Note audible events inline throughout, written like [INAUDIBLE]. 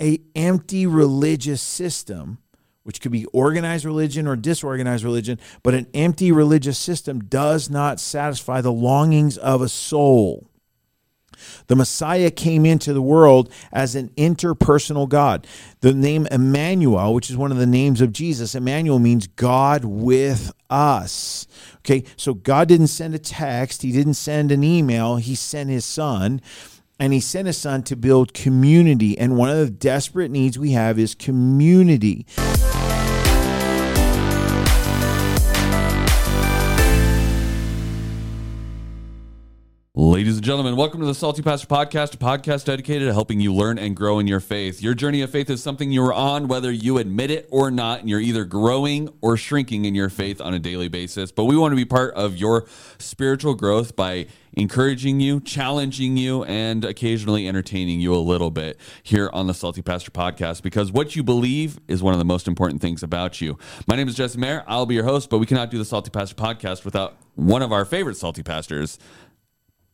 a empty religious system which could be organized religion or disorganized religion, but an empty religious system does not satisfy the longings of a soul. The Messiah came into the world as an interpersonal God. The name Emmanuel, which is one of the names of Jesus, Emmanuel means God with us. Okay, so God didn't send a text, He didn't send an email, He sent His Son and he sent his son to build community. And one of the desperate needs we have is community. Ladies and gentlemen, welcome to the Salty Pastor Podcast, a podcast dedicated to helping you learn and grow in your faith. Your journey of faith is something you're on, whether you admit it or not, and you're either growing or shrinking in your faith on a daily basis. But we want to be part of your spiritual growth by encouraging you, challenging you, and occasionally entertaining you a little bit here on the Salty Pastor Podcast because what you believe is one of the most important things about you. My name is Jesse Maher. I'll be your host, but we cannot do the Salty Pastor Podcast without one of our favorite salty pastors.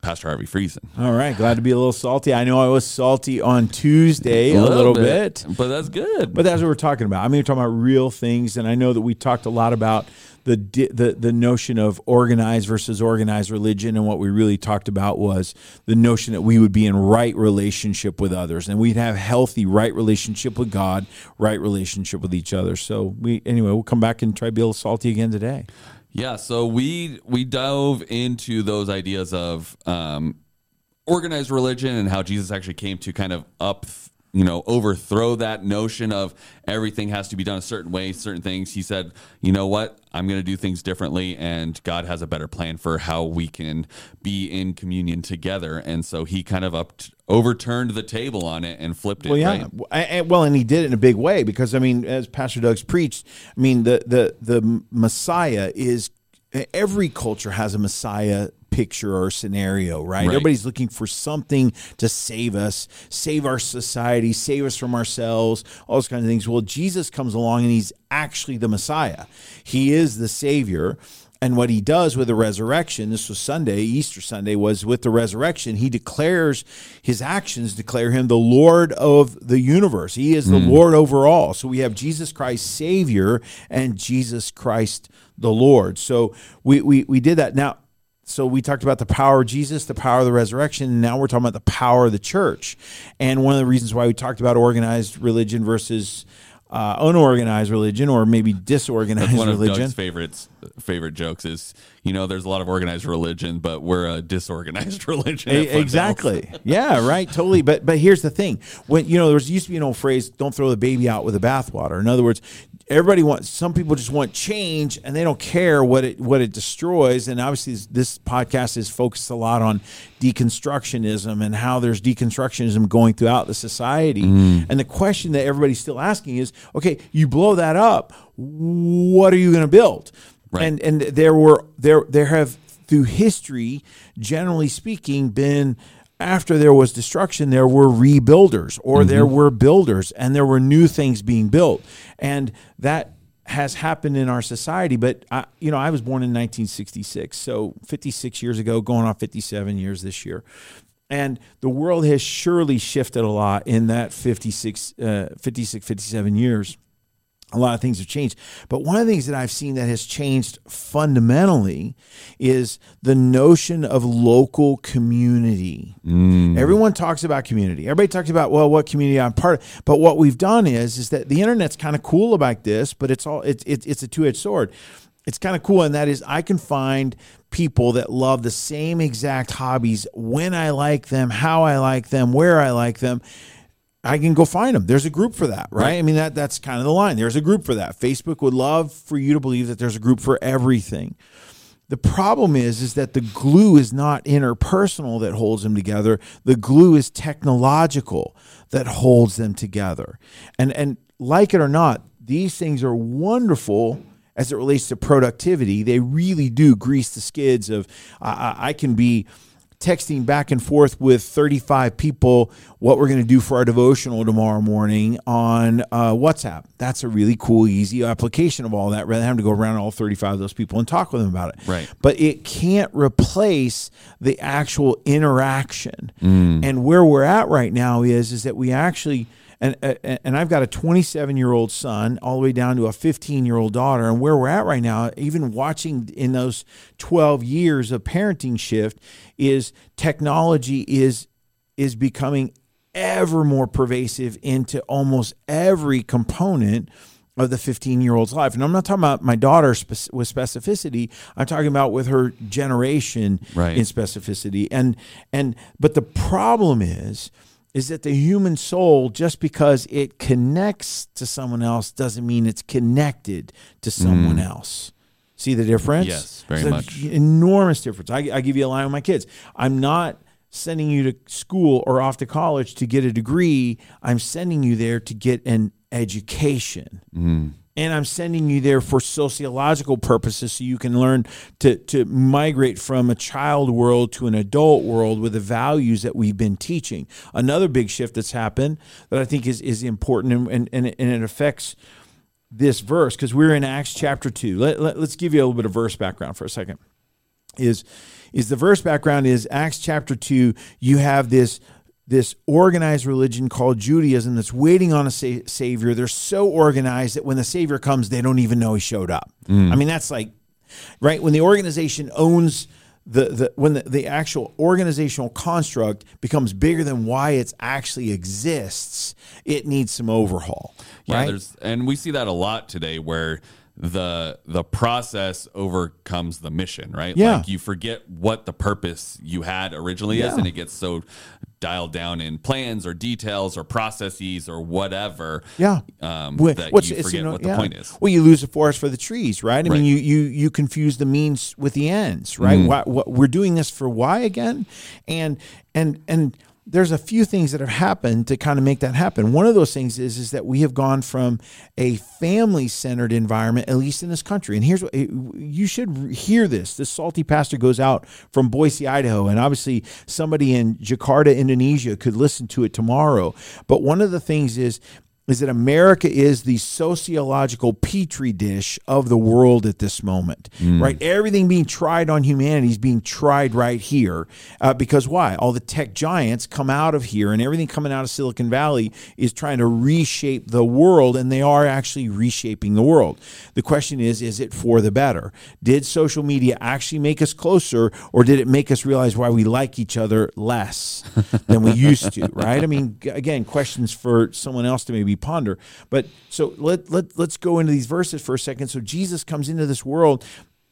Pastor Harvey Friesen. All right, glad to be a little salty. I know I was salty on Tuesday a, little, bit, but that's good. but that's what we're talking about. I mean, we're talking about real things, and I know that we talked a lot about the the the notion of organized versus organized religion, and what we really talked about was the notion that we would be in right relationship with others, and we'd have healthy right relationship with God, right relationship with each other. So we anyway, we'll come back and try to be a little salty again today. Yeah, so we we dove into those ideas of um, organized religion and how Jesus actually came to kind of up, you know, overthrow that notion of everything has to be done a certain way, certain things. He said, you know what, I'm going to do things differently, and God has a better plan for how we can be in communion together. And so he kind of up overturned the table on it and flipped it. Well, yeah. right? I- I- well, and he did it in a big way because I mean, as Pastor Doug's preached, I mean, the the the Messiah is every culture has a Messiah picture or scenario, right? Right. Everybody's looking for something to save us, save our society, save us from ourselves, all those kinds of things. Well, Jesus comes along and he's actually the Messiah. He is the Savior. And what he does with the resurrection, this was Sunday, Easter Sunday, was with the resurrection, he declares his actions declare him the Lord of the universe. He is the hmm. Lord over all. So we have Jesus Christ, Savior, and Jesus Christ, the Lord. So we, we, we did that. Now, so we talked about the power of Jesus, the power of the resurrection, now we're talking about the power of the church. And one of the reasons why we talked about organized religion versus uh, unorganized religion, or maybe disorganized religion. One of. Doug's favorites favorite jokes is, you know, there's a lot of organized religion, but we're a disorganized [LAUGHS] religion. E- exactly. Yeah, right. Totally. But but here's the thing: when you know, there was used to be an old phrase, "Don't throw the baby out with the bathwater." In other words, everybody wants. Some people just want change, and they don't care what it what it destroys. And obviously, this, this podcast is focused a lot on deconstructionism and how there's deconstructionism going throughout the society. And the question that everybody's still asking is, okay, you blow that up, what are you going to build? Right. And and there were there there have through history, generally speaking, been after there was destruction, there were rebuilders or mm-hmm. there were builders and there were new things being built. And that has happened in our society. But, I, you know, I was born in 1966, so 56 years ago, going on 57 years this year. And the world has surely shifted a lot in that 56, uh, 56 57 years a lot of things have changed. But one of the things that I've seen that has changed fundamentally is the notion of local community. Everyone talks about community. Everybody talks about well, what community I'm part of. But what we've done is is that the internet's kind of cool about this, but it's all it's it's, it's a two edged sword. It's kind of cool, and that is I can find people that love the same exact hobbies when I like them, how I like them, where I like them. I can go find them. There's a group for that, right? I mean that that's kind of the line. There's a group for that. Facebook would love for you to believe that there's a group for everything. The problem is is that the glue is not interpersonal that holds them together. The glue is technological that holds them together. And and like it or not, these things are wonderful as it relates to productivity. They really do grease the skids of I, I- I can be texting back and forth with 35 people what we're going to do for our devotional tomorrow morning on uh, WhatsApp. That's a really cool, easy application of all that rather than having to go around all 35 of those people and talk with them about it. Right. But it can't replace the actual interaction. And where we're at right now is, is that we actually and uh, and I've got a 27 year old son all the way down to a 15 year old daughter, and where we're at right now, even watching in those 12 years of parenting shift, is technology is is becoming ever more pervasive into almost every component of the 15 year old's life. And I'm not talking about my daughter spe- with specificity. I'm talking about with her generation Right. in specificity. And and but the problem is is that the human soul just because it connects to someone else doesn't mean it's connected to someone mm. else. See the difference? Yes, very It's a much. Enormous difference. I, I give you a line with my kids. I'm not sending you to school or off to college to get a degree. I'm sending you there to get an education. Mm. And I'm sending you there for sociological purposes so you can learn to, to migrate from a child world to an adult world with the values that we've been teaching. Another big shift that's happened that I think is, is important and, and, and, it, affects this verse because we're in Acts chapter 2. Let, let, let's give you a little bit of verse background for a second is is the verse background is Acts chapter 2 you have this this organized religion called Judaism that's waiting on a sa- savior. They're so organized that when the savior comes they don't even know he showed up. Mm. I mean that's like right? When the organization owns the, the when the, the actual organizational construct becomes bigger than why it actually exists it needs some overhaul Yeah, right? there's and we see that a lot today where the the process overcomes the mission, right? Yeah. Like you forget what the purpose you had originally is and it gets so dialed down in plans or details or processes or whatever. Yeah. Um, Well, that you forget know, what the yeah. point is. Well, you lose the forest for the trees, right? I Right. mean, you you you confuse the means with the ends, right? Mm. Why, what, we're doing this for why again? And and and there's a few things that have happened to kind of make that happen. One of those things is is that we have gone from a family centered environment, at least in this country. And here's what eh, you should hear this. This salty pastor goes out from Boise, Idaho, and obviously somebody in Jakarta, Indonesia, could listen to it tomorrow. But one of the things is is that America is the sociological petri dish of the world at this moment, right? Everything being tried on humanity is being tried right here. Uh, because why? All the tech giants come out of here, and everything coming out of Silicon Valley is trying to reshape the world, and they are actually reshaping the world. The question is, is it for the better? Did social media actually make us closer, or did it make us realize why we like each other less than we used to, [LAUGHS] right? I mean, again, questions for someone else to maybe ponder. But so let, let, let's go into these verses for a second. So Jesus comes into this world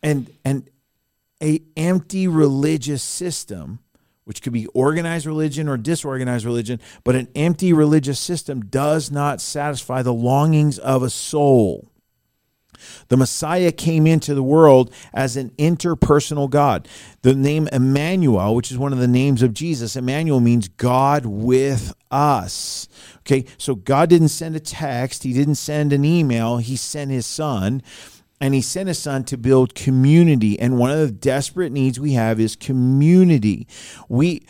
and, and a empty religious system which could be organized religion or disorganized religion, but an empty religious system does not satisfy the longings of a soul. The Messiah came into the world as an interpersonal God. The name Emmanuel, which is one of the names of Jesus, Emmanuel means God with us. Okay, so God didn't send a text, He didn't send an email, He sent His Son. And he sent his son to build community. And one of the desperate needs we have is community. We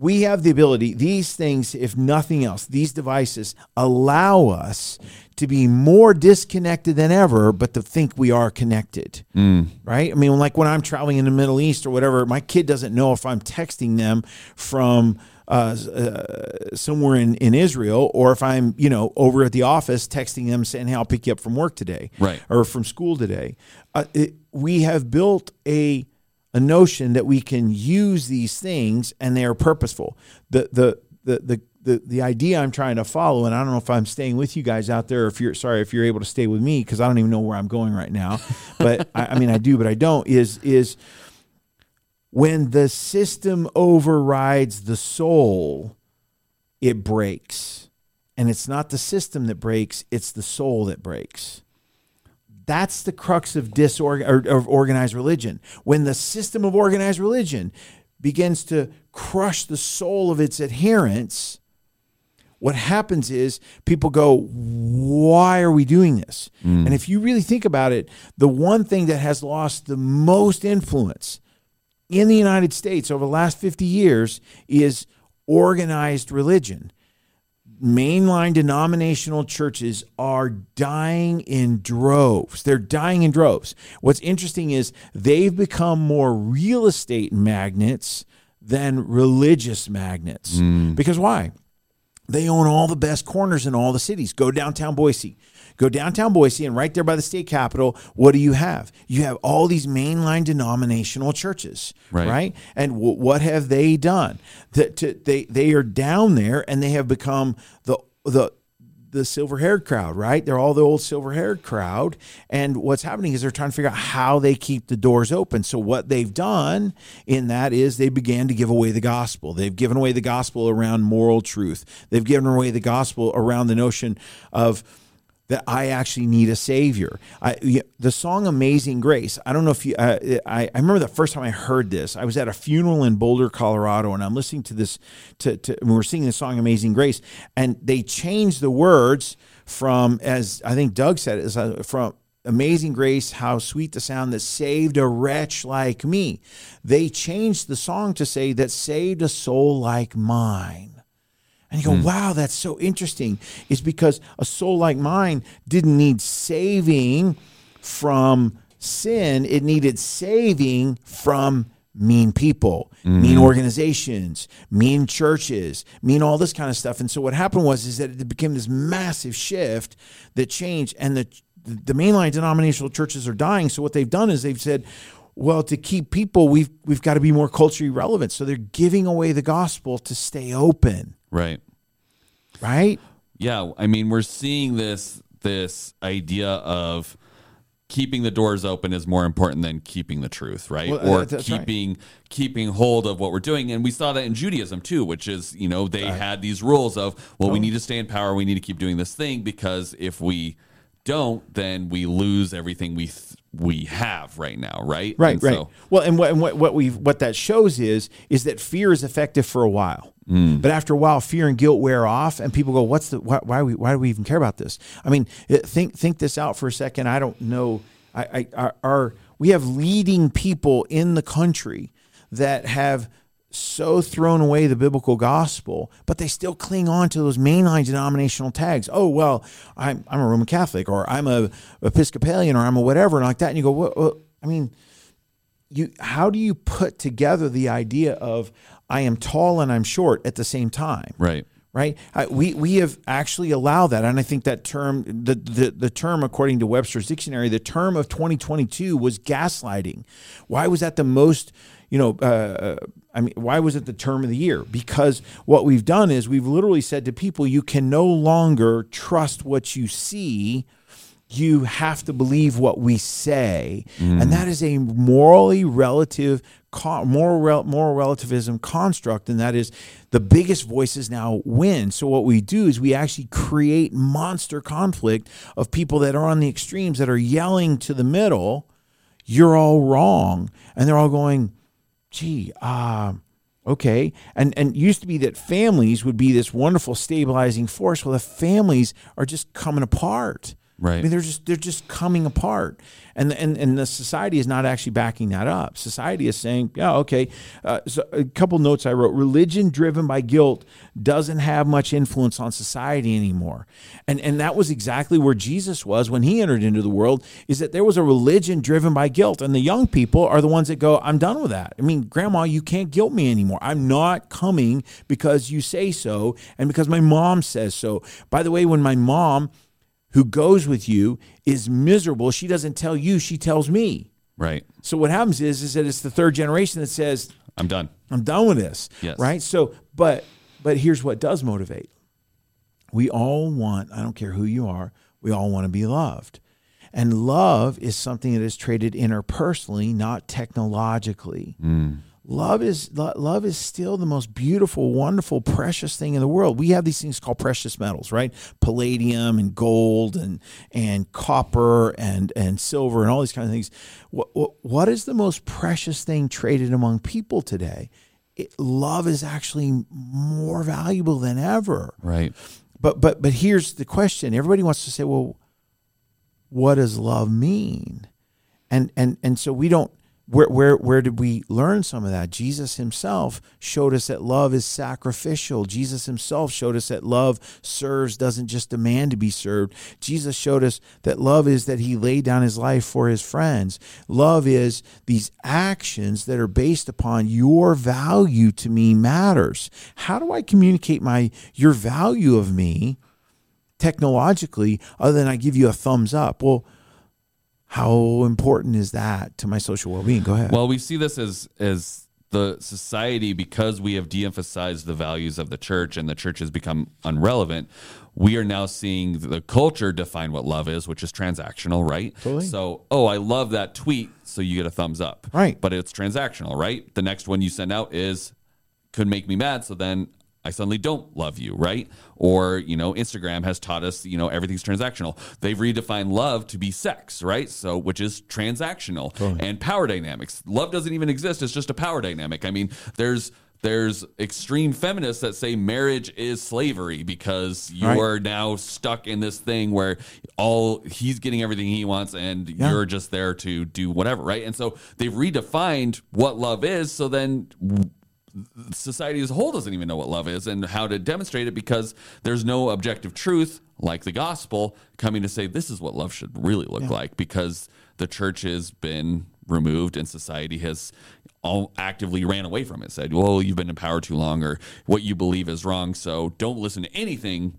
we have the ability, these things, if nothing else, these devices allow us to be more disconnected than ever, but to think we are connected. Right? I mean, like when I'm traveling in the Middle East or whatever, my kid doesn't know if I'm texting them from uh, uh, somewhere in, in Israel or if I'm, you know, over at the office texting them saying, hey, I'll pick you up from work today Right. or from school today. Uh, it, we have built a a notion that we can use these things and they are purposeful. The the the the the, the idea I'm trying to follow, and I don't know if I'm staying with you guys out there, or if you're sorry if you're able to stay with me because I don't even know where I'm going right now. [LAUGHS] But I, I mean I do, but I don't. Is is when the system overrides the soul, it breaks, and it's not the system that breaks; it's the soul that breaks. That's the crux of disorg or, of organized religion. When the system of organized religion begins to crush the soul of its adherents, what happens is people go, Why are we doing this? Mm. And if you really think about it, the one thing that has lost the most influence in the United States over the last 50 years is organized religion mainline denominational churches are dying in droves. They're dying in droves. What's interesting is they've become more real estate magnets than religious magnets. Hmm. Because why? They own all the best corners in all the cities. Go downtown Boise. Go downtown Boise, and right there by the state capitol, what do you have? You have all these mainline denominational churches, Right. right? And w- what have they done? That to, they they are down there, and they have become the the the silver haired crowd, right? They're all the old silver haired crowd. And what's happening is they're trying to figure out how they keep the doors open. So, what they've done in that is they began to give away the gospel. They've given away the gospel around moral truth, they've given away the gospel around the notion of that I actually need a savior. I, the song "Amazing Grace." I don't know if you. Uh, I, I remember the first time I heard this. I was at a funeral in Boulder, Colorado, and I'm listening to this. To, to we're singing the song "Amazing Grace," and they changed the words from, as I think Doug said, is uh, from "Amazing Grace, how sweet the sound that saved a wretch like me." They changed the song to say that saved a soul like mine. And you go, hmm. wow, that's so interesting. It's because a soul like mine didn't need saving from sin, it needed saving from mean people, mean mm-hmm. organizations, mean churches, mean all this kind of stuff. And so what happened was is that it became this massive shift that changed and the the mainline denominational churches are dying. So what they've done is they've said, well, to keep people, we've we've got to be more culturally relevant. So they're giving away the gospel to stay open Right. right? Yeah, I mean, we're seeing this this idea of keeping the doors open is more important than keeping the truth, right? Well, or that- that's right. keeping keeping hold of what we're doing, and we saw that in Judaism too, which is you know they had these rules of well, Oh. we need to stay in power, we need to keep doing this thing because if we don't, then we lose everything we we have right now, right? Right, And right. so- well, and what and what what we what that shows is is that fear is effective for a while, hmm. but after a while, fear and guilt wear off, and people go, "What's the why? Why, we, why do we even care about this?" I mean, uh, think think this out for a second. I don't know. I, I our, our we have leading people in the country that have so thrown away the biblical gospel, but they still cling on to those mainline denominational tags. Oh well, I'm I'm a Roman Catholic, or I'm a Episcopalian, or I'm a whatever, and like that. And you go, what, what? I mean, you how do you put together the idea of I am tall and I'm short at the same time? right. right? I, we we have actually allowed that, and I think that term, the, the the term according to Webster's dictionary, the term of 2022 was gaslighting. Why was that the most? You know, uh, I mean, why was it the term of the year? Because what we've done is we've literally said to people, you can no longer trust what you see. You have to believe what we say. And mm. that is a morally relative moral moral relativism construct and that is the biggest voices now win. So what we do is we actually create monster conflict of people that are on the extremes that are yelling to the middle you're all wrong. And they're all going gee uh okay. And and used to be that families would be this wonderful stabilizing force well the families are just coming apart Right. I mean, they're just they're just coming apart, and and and the society is not actually backing that up. Society is saying, yeah, okay. Uh, so a couple notes I wrote: religion driven by guilt doesn't have much influence on society anymore, and and that was exactly where Jesus was when he entered into the world. Is that there was a religion driven by guilt, and the young people are the ones that go, I'm done with that. I mean, Grandma, you can't guilt me anymore. I'm not coming because you say so, and because my mom says so. By the way, when my mom who goes with you is miserable. She doesn't tell you, she tells me. Right. So what happens is is that it's the third generation that says, I'm done. I'm done with this. Yes. Right? So but but here's what does motivate. We all want, I don't care who you are, we all want to be loved. And love is something that is traded interpersonally, not technologically. Mm. Love is love is still the most beautiful, wonderful, precious thing in the world. We have these things called precious metals, right? Palladium and gold and and copper and and silver and all these kind of things. What what, what is the most precious thing traded among people today? It, love is actually more valuable than ever. Right. But but but here's the question. Everybody wants to say, well, what does love mean? And and and so we don't where, where, where did we learn some of that? Jesus himself showed us that love is sacrificial. Jesus himself showed us that love serves, doesn't just demand to be served. Jesus showed us that love is that he laid down his life for his friends. Love is these actions that are based upon your value to me matters. How do I communicate my your value of me technologically other than I give you a thumbs up? Well, how important is that to my social well-being? Go ahead. Well, we see this as as the society because we have de-emphasized the values of the church and the church has become irrelevant We are now seeing the culture define what love is, which is transactional, right? Totally. So, oh, I love that tweet, so you get a thumbs up, Right. But it's transactional, right? The next one you send out is could make me mad, so then I suddenly don't love you, right? Or, you know, Instagram has taught us, you know, everything's transactional. They've redefined love to be sex, right? So, which is transactional and power dynamics. Love doesn't even exist. It's just a power dynamic. I mean, there's, there's extreme feminists that say marriage is slavery because you Right. are now stuck in this thing where all he's getting everything he wants and Yeah. you're just there to do whatever, right? And so they've redefined what love is. So then society as a whole doesn't even know what love is and how to demonstrate it because there's no objective truth like the gospel coming to say this is what love should really look like because the church has been removed and society has all actively ran away from it said well you've been in power too long or what you believe is wrong so don't listen to anything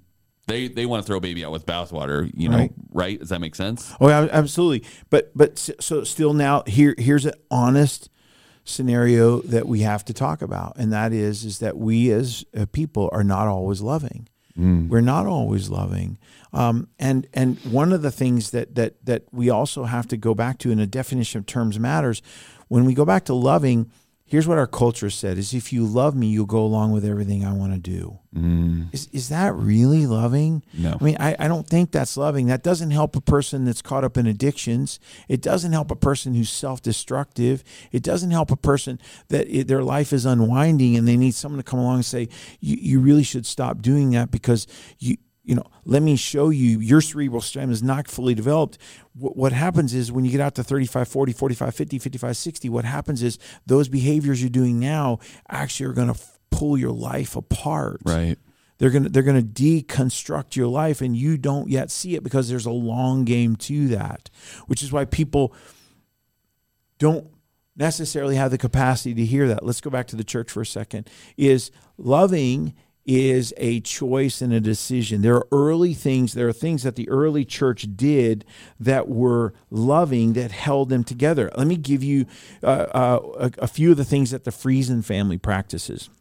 they they want to throw baby out with bathwater you know Right. right does that make sense Oh, yeah, absolutely. But but so still now here here's an honest scenario that we have to talk about, and that is is that we as a people are not always loving. We're not always loving, um, and and one of the things that that that we also have to go back to in a definition of terms matters. When we go back to loving, here's what our culture said: is if you love me, you'll go along with everything I want to do. Mm. Is is that really loving? No. I mean, I, I don't think that's loving. That doesn't help a person that's caught up in addictions. It doesn't help a person who's self destructive. It doesn't help a person that it, their life is unwinding and they need someone to come along and say, you, you really should stop doing that because you, you know, let me show you your cerebral stem is not fully developed. What, what happens is when you get out to 35, 40, 45, 50, 55, 60, what happens is those behaviors you're doing now actually are going to pull your life apart. Right. They're going to they're going to deconstruct your life and you don't yet see it because there's a long game to that which is why people don't necessarily have the capacity to hear that. Let's go back to the church for a second. Is loving is a choice and a decision. There are early things there are things that the early church did that were loving that held them together. Let me give you uh, uh, a, a few of the things that the friesen family practices.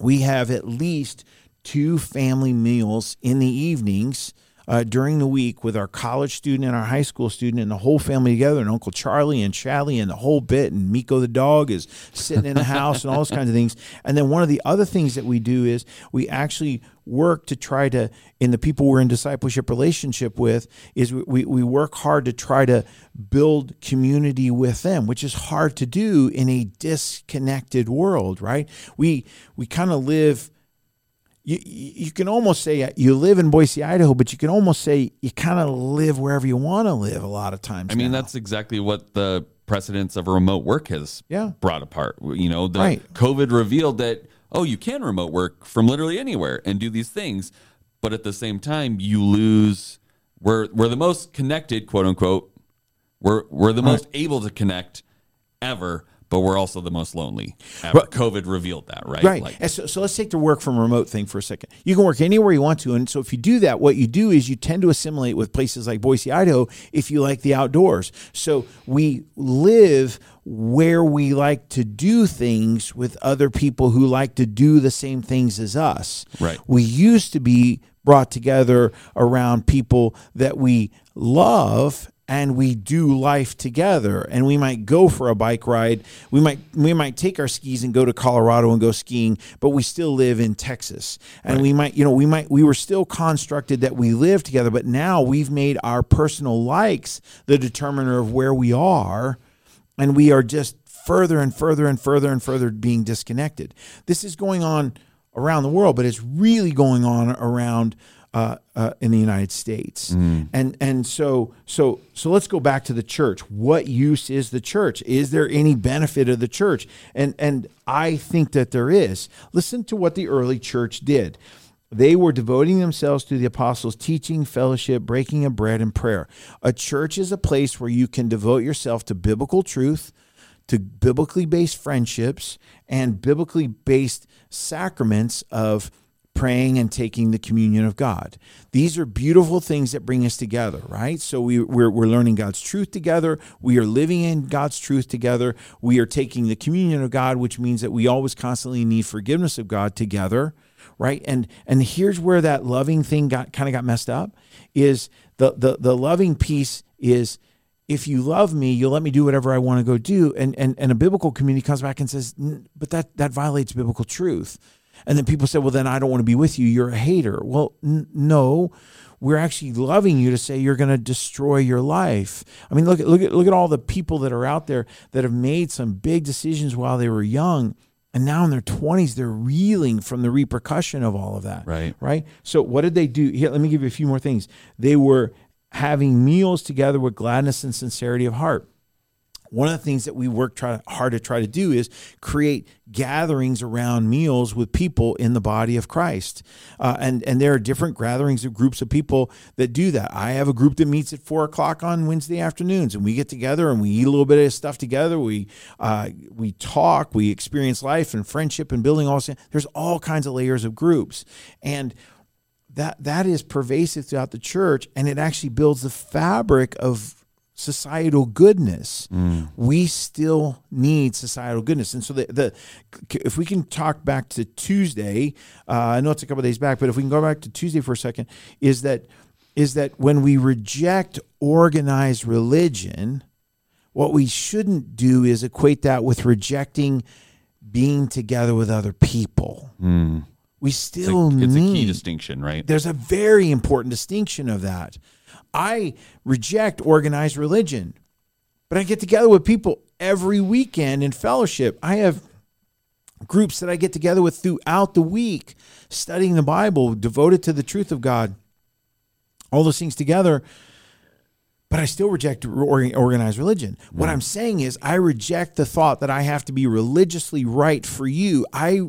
We have at least two family meals in the evenings uh, during the week with our college student and our high school student and the whole family together and Uncle Charlie and Chally and the whole bit and Miko the dog is sitting in the house and all those kinds of things. And then one of the other things that we do is we actually work to try to in the people we're in discipleship relationship with is we, we work hard to try to build community with them which is hard to do in a disconnected world right we we kind of live you, you can almost say uh, you live in Boise, Idaho, but you can almost say you kind of live wherever you want to live a lot of times. I mean, now. that's exactly what the precedence of remote work has Yeah. brought apart. You know, the Right. COVID revealed that oh, you can remote work from literally anywhere and do these things, but at the same time, you lose. We're we're the most connected, quote unquote. We're we're the most able to connect ever, but we're also the most lonely. Right. COVID revealed that, right? Right. Like, so, so let's take the work from remote thing for a second. You can work anywhere you want to. And so if you do that, what you do is you tend to assimilate with places like Boise, Idaho, if you like the outdoors. So we live where we like to do things with other people who like to do the same things as us. Right. We used to be brought together around people that we love and we do life together and we might go for a bike ride we might we might take our skis and go to Colorado and go skiing but we still live in Texas. And we might you know we might we were still constructed that we live together but now we've made our personal likes the determiner of where we are and we are just further and further and further and further being disconnected. This is going on around the world but it's really going on around uh, uh, in the United States. And and so so so let's go back to the church. What use is the church? Is there any benefit of the church? And and I think that there is. Listen to what the early church did. They were devoting themselves to the apostles' teaching, fellowship, breaking of bread, and prayer. A church is a place where you can devote yourself to biblical truth, to biblically based friendships, and biblically based sacraments of praying and taking the communion of God. These are beautiful things that bring us together, right? So we, we're, we're learning God's truth together. We are living in God's truth together. We are taking the communion of God, which means that we always constantly need forgiveness of God together right and and here's where that loving thing got kind of got messed up is the the the loving piece is if you love me you'll let me do whatever i want to go do and and and a biblical community comes back and says but that that violates biblical truth and then people said, well then i don't want to be with you you're a hater well n- no we're actually loving you to say you're going to destroy your life. I mean, look at look at look at all the people that are out there that have made some big decisions while they were young and now in their 20s, they're reeling from the repercussion of all of that. Right. Right. So, what did they do? Here, let me give you a few more things. They were having meals together with gladness and sincerity of heart. One of the things that we work try, hard to try to do is create gatherings around meals with people in the body of Christ. Uh, and, and there are different gatherings of groups of people that do that. I have a group that meets at four o'clock on Wednesday afternoons, and we get together and we eat a little bit of stuff together. We, uh, we talk, we experience life and friendship and building all. There's all kinds of layers of groups. And that that is pervasive throughout the church and it actually builds the fabric of societal goodness. Mm. We still need societal goodness. And so the, the if we can talk back to Tuesday, uh, I know it's a couple days back, but if we can go back to Tuesday for a second, is that is that when we reject organized religion, what we shouldn't do is equate that with rejecting being together with other people. Mm. We It's, still a, it's a need key distinction, right? there's a very important distinction of that. I reject organized religion, but I get together with people every weekend in fellowship. I have groups that I get together with throughout the week, studying the Bible, devoted to the truth of God, all those things together. But I still reject organized religion. What hmm. I'm saying is, I reject the thought that I have to be religiously right for you. I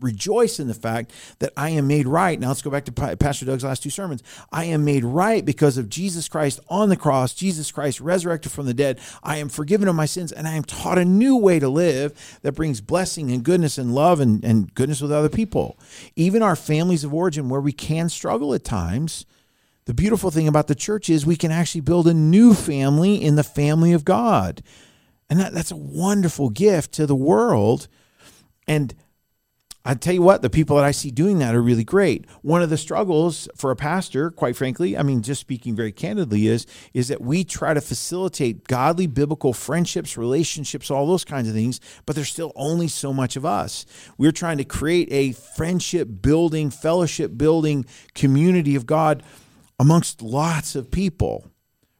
rejoice in the fact that I am made right. Now let's go back to Pastor Doug's last two sermons. I am made right because of Jesus Christ on the cross, Jesus Christ resurrected from the dead. I am forgiven of my sins and I am taught a new way to live that brings blessing and goodness and love and, and goodness with other people. Even our families of origin, where we can struggle at times, the beautiful thing about the church is we can actually build a new family in the family of God. And that, that's a wonderful gift to the world. And I tell you what, the people that I see doing that are really great. One of the struggles for a pastor, quite frankly, I mean, just speaking very candidly, is is that we try to facilitate godly biblical friendships, relationships, all those kinds of things, but there's still only so much of us. We're trying to create a friendship building, fellowship building community of God amongst lots of people,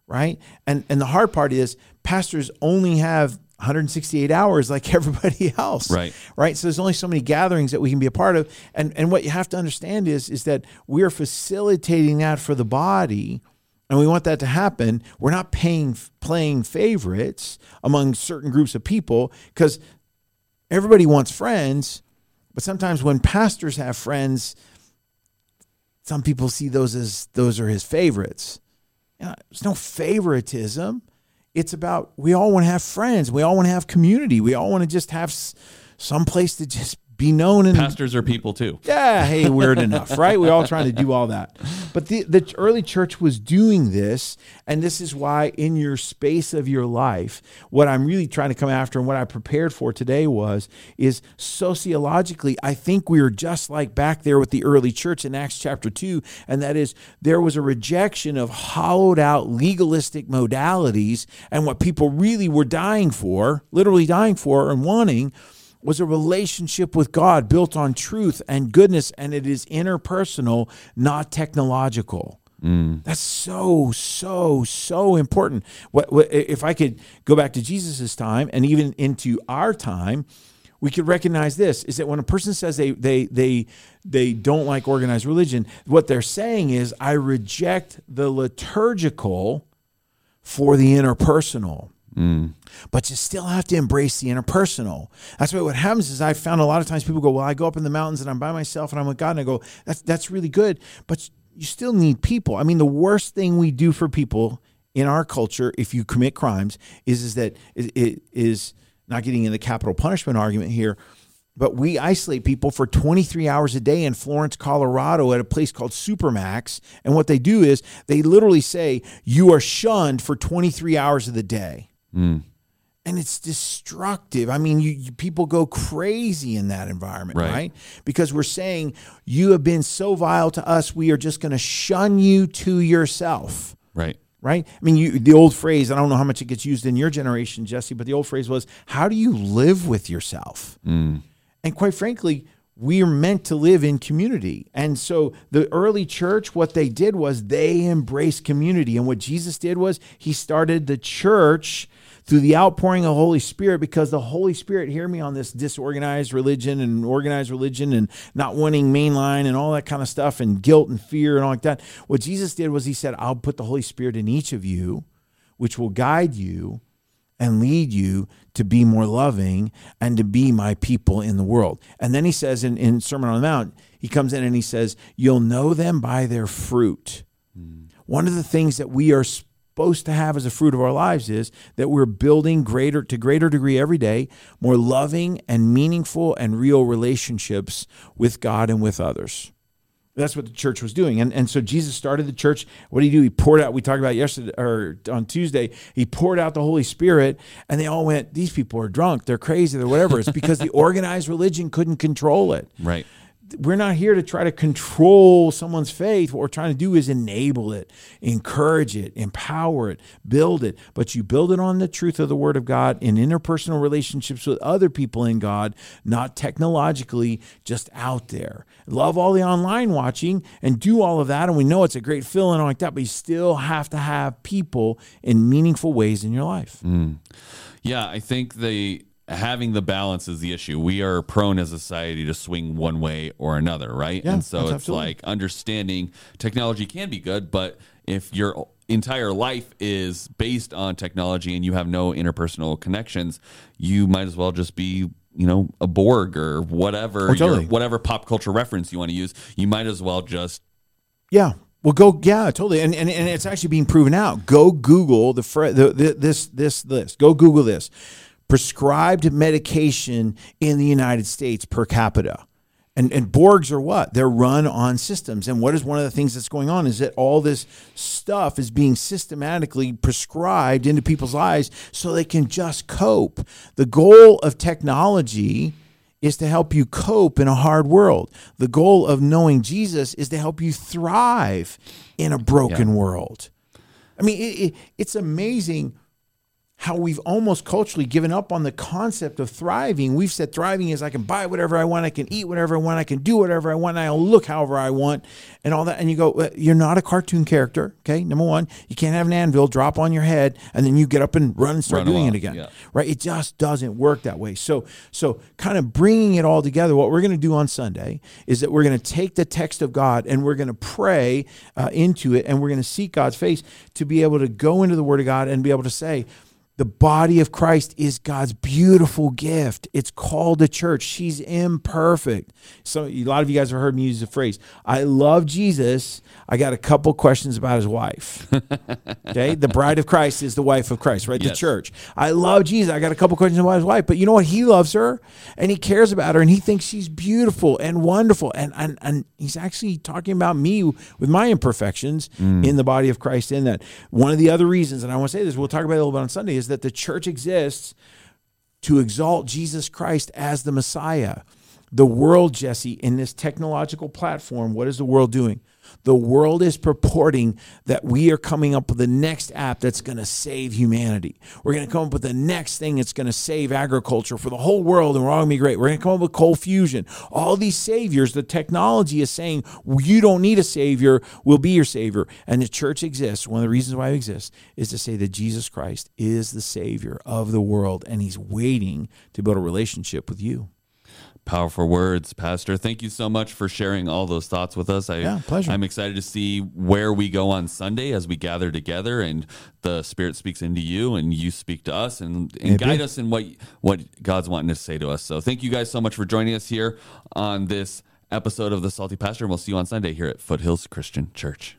right? And and the hard part is pastors only have 168 hours like [LAUGHS] everybody else. Right. Right. So there's only so many gatherings that we can be a part of. And and what you have to understand is is that we're facilitating that for the body and we want that to happen. We're not paying playing favorites among certain groups of people because everybody wants friends, but sometimes when pastors have friends, some people see those as those are his favorites. You know, there's no favoritism. It's about we all want to have friends. We all want to have community. We all want to just have some place to just be known and Pastors are people too. yeah, hey, [LAUGHS] weird enough, right? We're all trying to do all that. But the, the early church was doing this, and this is why, in your space of your life, what I'm really trying to come after and what I prepared for today was is sociologically, I think we are just like back there with the early church in Acts chapter 2, and that is there was a rejection of hollowed out legalistic modalities, and what people really were dying for, literally dying for and wanting was a relationship with God built on truth and goodness, and it is interpersonal, not technological. Mm. That's so, so, so important. What, what if I could go back to Jesus's time and even into our time? we could recognize this is that when a person says they they they they don't like organized religion, what they're saying is I reject the liturgical for the interpersonal. Mm. But you still have to embrace the interpersonal. That's why what happens is I found a lot of times people go, Well, I go up in the mountains and I'm by myself and I'm with God. And I go, That's that's really good. But you still need people. I mean, the worst thing we do for people in our culture, if you commit crimes, is, is that it, it is not getting in the capital punishment argument here, but we isolate people for 23 hours a day in Florence, Colorado at a place called Supermax. And what they do is they literally say, You are shunned for 23 hours of the day. Mm. And it's destructive. I mean, you, you, people go crazy in that environment, Right. right? Because we're saying, You have been so vile to us, we are just going to shun you to yourself Right. right? I mean, you, the old phrase, I don't know how much it gets used in your generation, Jesse, but the old phrase was, how do you live with yourself? Mm. And quite frankly, we are meant to live in community. And so the early church, what they did was they embraced community. And what Jesus did was he started the church through the outpouring of the Holy Spirit because the Holy Spirit, hear me on this disorganized religion and organized religion and not wanting mainline and all that kind of stuff and guilt and fear and all like that. What Jesus did was he said, I'll put the Holy Spirit in each of you, which will guide you and lead you to be more loving and to be my people in the world. And then he says in, in Sermon on the Mount, he comes in and he says, You'll know them by their fruit. Hmm. One of the things that we are supposed to have as a fruit of our lives is that we're building greater to greater degree every day more loving and meaningful and real relationships with God and with others. That's what the church was doing. And, and so Jesus started the church. What did he do? He poured out, we talked about yesterday or on Tuesday, he poured out the Holy Spirit and they all went, These people are drunk, they're crazy, they're whatever. It's because the [LAUGHS] organized religion couldn't control it. Right. We're not here to try to control someone's faith. What we're trying to do is enable it, encourage it, empower it, build it. But you build it on the truth of the Word of God in interpersonal relationships with other people in God, not technologically, just out there. Love all the online watching and do all of that. And we know it's a great feeling like that, but you still have to have people in meaningful ways in your life. Mm. Yeah, I think the having the balance is the issue. We are prone as a society to swing one way or another, right? Yeah, and so it's absolutely. like understanding technology can be good, but if your entire life is based on technology and you have no interpersonal connections, you might as well just be you know a Borg or whatever Oh, totally. your- whatever pop culture reference you want to use. You might as well just Yeah. Well, go. Yeah, totally. And, and and it's actually being proven out. Go Google the, fr- the, the this this list. Go Google this. Prescribed medication in the United States per capita. And, and Borgs are what? They're run on systems. And what is one of the things that's going on is that all this stuff is being systematically prescribed into people's lives so they can just cope. The goal of technology is to help you cope in a hard world. The goal of knowing Jesus is to help you thrive in a broken world. I mean, it, it, it's amazing how we've almost culturally given up on the concept of thriving. We've said thriving is I can buy whatever I want, I can eat whatever I want, I can do whatever I want, I'll look however I want, and all that. And you go, "Uh, you're not a cartoon character, okay? Number one, you can't have an anvil drop on your head and then you get up and run and start Run doing along, it again, yeah. right? It just doesn't work that way. So, so kind of bringing it all together. What we're going to do on Sunday is that we're going to take the text of God and we're going to pray uh, into it, and we're going to seek God's face to be able to go into the Word of God and be able to say. The body of Christ is God's beautiful gift. It's called the church. She's imperfect. So a lot of you guys have heard me use the phrase, I love Jesus. I got a couple questions about his wife. [LAUGHS] Okay. The bride of Christ is the wife of Christ, right? The church. I love Jesus. I got a couple questions about his wife. But you know what? He loves her and he cares about her and he thinks she's beautiful and wonderful. And and, and he's actually talking about me with my imperfections mm. in the body of Christ in that. One of the other reasons, and I want to say this, we'll talk about it a little bit on Sunday, is that the church exists to exalt Jesus Christ as the Messiah. The world, Jesse, in this technological platform, what is the world doing? The world is purporting that we are coming up with the next app that's going to save humanity. We're going to come up with the next thing that's going to save agriculture for the whole world and we're all going to be great. We're going to come up with cold fusion. All these saviors, the technology is saying you don't need a savior, we'll be your savior. And the church exists. One of the reasons why it exists is to say that Jesus Christ is the savior of the world and he's waiting to build a relationship with you powerful words, Pastor. Thank you so much for sharing all those thoughts with us. I, yeah, pleasure. I'm excited to see where we go on Sunday as we gather together, and the Spirit speaks into you, and you speak to us, and, and guide us in what what God's wanting to say to us. So, thank you guys so much for joining us here on this episode of the Salty Pastor, and we'll see you on Sunday here at Foothills Christian Church.